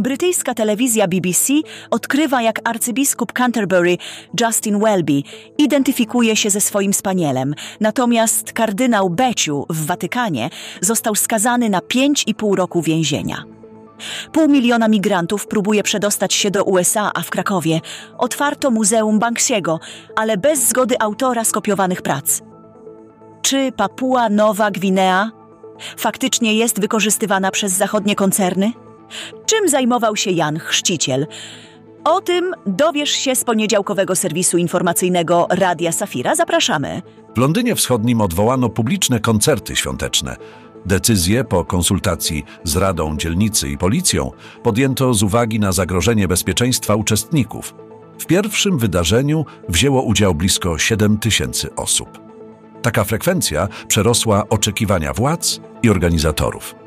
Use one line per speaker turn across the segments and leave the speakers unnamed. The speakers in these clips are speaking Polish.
Brytyjska telewizja BBC odkrywa, jak arcybiskup Canterbury Justin Welby identyfikuje się ze swoim spanielem, natomiast kardynał Beciu w Watykanie został skazany na 5,5 roku więzienia. Pół miliona migrantów próbuje przedostać się do USA, a w Krakowie otwarto Muzeum Banksiego, ale bez zgody autora skopiowanych prac. Czy Papua Nowa Gwinea faktycznie jest wykorzystywana przez zachodnie koncerny? Czym zajmował się Jan Chrzciciel? O tym dowiesz się z poniedziałkowego serwisu informacyjnego Radia Safira. Zapraszamy.
W Londynie Wschodnim odwołano publiczne koncerty świąteczne. Decyzję po konsultacji z Radą Dzielnicy i Policją podjęto z uwagi na zagrożenie bezpieczeństwa uczestników. W pierwszym wydarzeniu wzięło udział blisko 7 tysięcy osób. Taka frekwencja przerosła oczekiwania władz i organizatorów.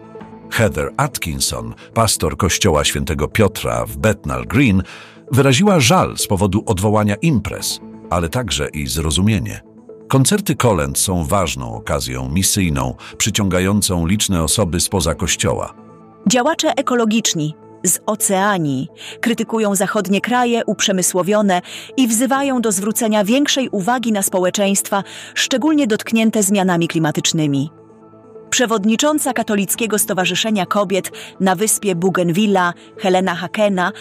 Heather Atkinson, pastor kościoła świętego Piotra w Bethnal Green, wyraziła żal z powodu odwołania imprez, ale także i zrozumienie. Koncerty kolęd są ważną okazją misyjną, przyciągającą liczne osoby spoza kościoła.
Działacze ekologiczni z Oceanii krytykują zachodnie kraje uprzemysłowione i wzywają do zwrócenia większej uwagi na społeczeństwa, szczególnie dotknięte zmianami klimatycznymi. Przewodnicząca Katolickiego Stowarzyszenia Kobiet na wyspie Bougainvillea, Helena Hakena,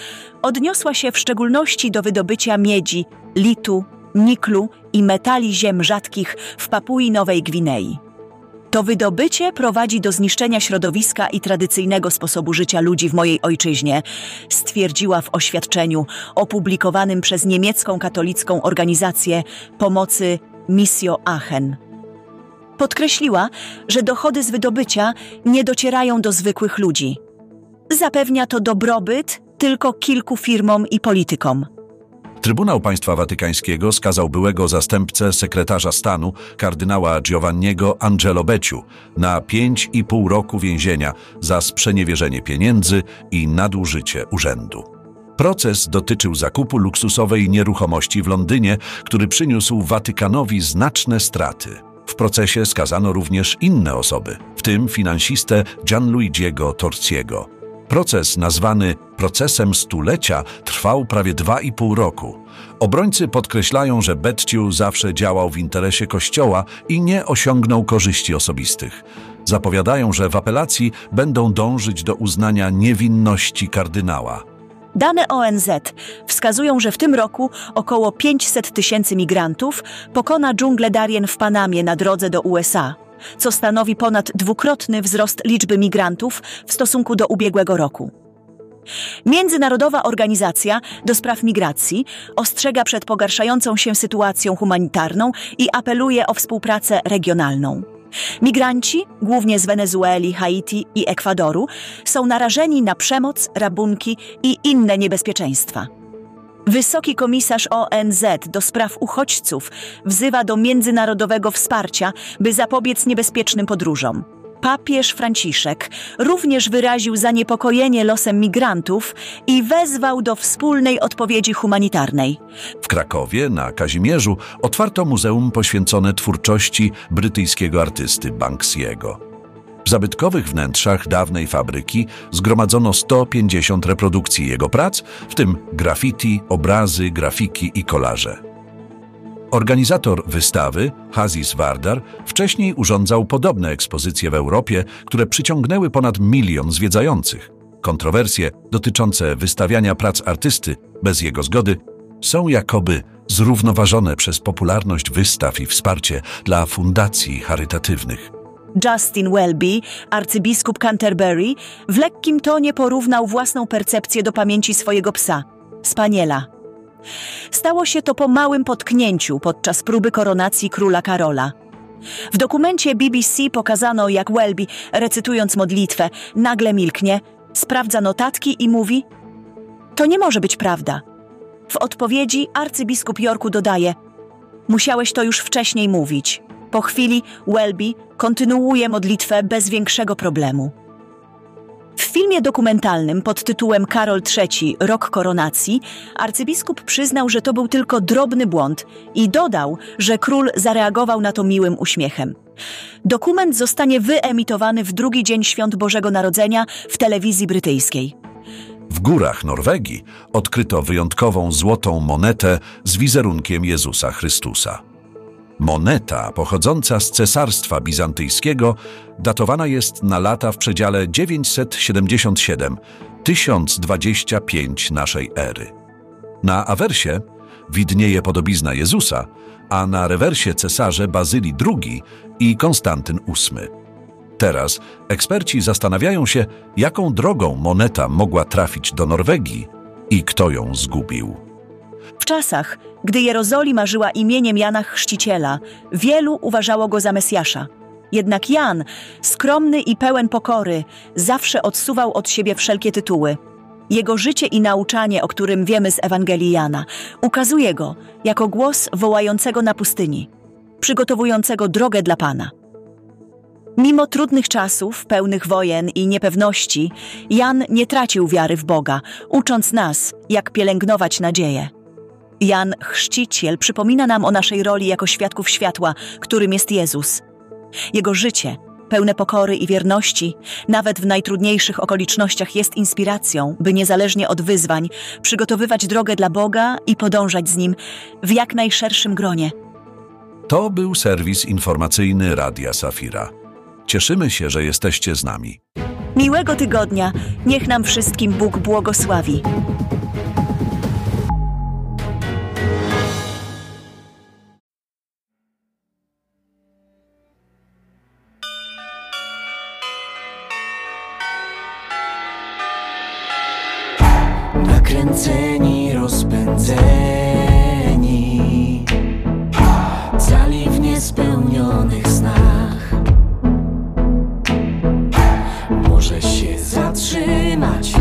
odniosła się w szczególności do wydobycia miedzi, litu, niklu i metali ziem rzadkich w Papui Nowej Gwinei. To wydobycie prowadzi do zniszczenia środowiska i tradycyjnego sposobu życia ludzi w mojej ojczyźnie, stwierdziła w oświadczeniu opublikowanym przez niemiecką katolicką organizację pomocy Missio Aachen. Podkreśliła, że dochody z wydobycia nie docierają do zwykłych ludzi. Zapewnia to dobrobyt tylko kilku firmom i politykom.
Trybunał Państwa Watykańskiego skazał byłego zastępcę sekretarza stanu kardynała Giovanniego Angelo Beciu na 5,5 roku więzienia za sprzeniewierzenie pieniędzy i nadużycie urzędu. Proces dotyczył zakupu luksusowej nieruchomości w Londynie, który przyniósł Watykanowi znaczne straty. W procesie skazano również inne osoby, w tym finansistę Gianluigiego Torciego. Proces nazwany procesem stulecia trwał prawie dwa i pół roku. Obrońcy podkreślają, że Betciu zawsze działał w interesie Kościoła i nie osiągnął korzyści osobistych. Zapowiadają, że w apelacji będą dążyć do uznania niewinności kardynała.
Dane ONZ wskazują, że w tym roku około 500 tysięcy migrantów pokona dżunglę Darien w Panamie na drodze do USA, co stanowi ponad dwukrotny wzrost liczby migrantów w stosunku do ubiegłego roku. Międzynarodowa Organizacja do Spraw Migracji ostrzega przed pogarszającą się sytuacją humanitarną i apeluje o współpracę regionalną. Migranci, głównie z Wenezueli, Haiti i Ekwadoru, są narażeni na przemoc, rabunki i inne niebezpieczeństwa. Wysoki komisarz ONZ do spraw uchodźców wzywa do międzynarodowego wsparcia, by zapobiec niebezpiecznym podróżom. Papież Franciszek również wyraził zaniepokojenie losem migrantów i wezwał do wspólnej odpowiedzi humanitarnej.
W Krakowie na Kazimierzu otwarto muzeum poświęcone twórczości brytyjskiego artysty Banksiego. W zabytkowych wnętrzach dawnej fabryki zgromadzono 150 reprodukcji jego prac, w tym graffiti, obrazy, grafiki i kolaże. Organizator wystawy, Hazis Vardar, wcześniej urządzał podobne ekspozycje w Europie, które przyciągnęły ponad milion zwiedzających. Kontrowersje dotyczące wystawiania prac artysty bez jego zgody są jakoby zrównoważone przez popularność wystaw i wsparcie dla fundacji charytatywnych.
Justin Welby, arcybiskup Canterbury, w lekkim tonie porównał własną percepcję do pamięci swojego psa, spaniela. Stało się to po małym potknięciu podczas próby koronacji króla Karola. W dokumencie BBC pokazano, jak Welby, recytując modlitwę, nagle milknie, sprawdza notatki i mówi: To nie może być prawda. W odpowiedzi arcybiskup Yorku dodaje: Musiałeś to już wcześniej mówić. Po chwili Welby kontynuuje modlitwę bez większego problemu. W filmie dokumentalnym pod tytułem Karol III Rok koronacji arcybiskup przyznał, że to był tylko drobny błąd i dodał, że król zareagował na to miłym uśmiechem. Dokument zostanie wyemitowany w drugi dzień świąt Bożego Narodzenia w telewizji brytyjskiej.
W górach Norwegii odkryto wyjątkową złotą monetę z wizerunkiem Jezusa Chrystusa. Moneta pochodząca z Cesarstwa Bizantyjskiego datowana jest na lata w przedziale 977-1025 naszej ery. Na awersie widnieje podobizna Jezusa, a na rewersie cesarze Bazylii II i Konstantyn VIII. Teraz eksperci zastanawiają się, jaką drogą moneta mogła trafić do Norwegii i kto ją zgubił.
W czasach, gdy Jerozolima żyła imieniem Jana Chrzciciela, wielu uważało go za Mesjasza. Jednak Jan, skromny i pełen pokory, zawsze odsuwał od siebie wszelkie tytuły. Jego życie i nauczanie, o którym wiemy z Ewangelii Jana, ukazuje go jako głos wołającego na pustyni, przygotowującego drogę dla Pana. Mimo trudnych czasów, pełnych wojen i niepewności, Jan nie tracił wiary w Boga, ucząc nas, jak pielęgnować nadzieję. Jan Chrzciciel przypomina nam o naszej roli jako świadków światła, którym jest Jezus. Jego życie, pełne pokory i wierności, nawet w najtrudniejszych okolicznościach jest inspiracją, by niezależnie od wyzwań przygotowywać drogę dla Boga i podążać z Nim w jak najszerszym gronie.
To był serwis informacyjny Radia Safira. Cieszymy się, że jesteście z nami.
Miłego tygodnia, niech nam wszystkim Bóg błogosławi.
Nakręceni, rozpędzeni. Cali w niespełnionych snach. Może się zatrzymać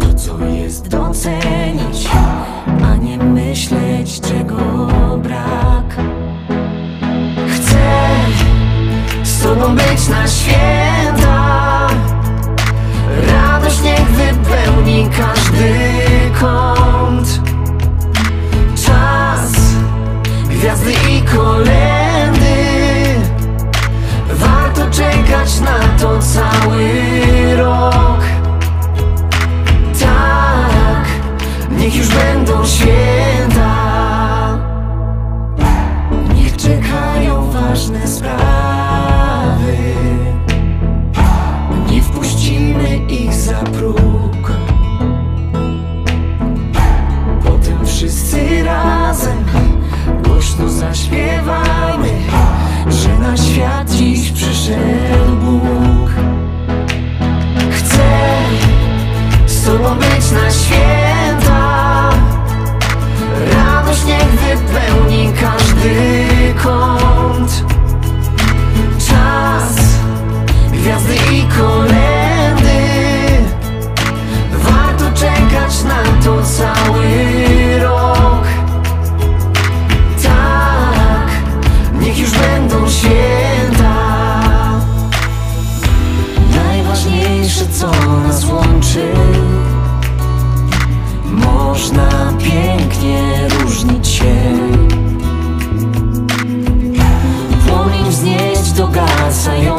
To co jest docenić A nie myśleć czego brak. Chcę z tobą być na święta Tobą być na święta Płomień wznieść dogasający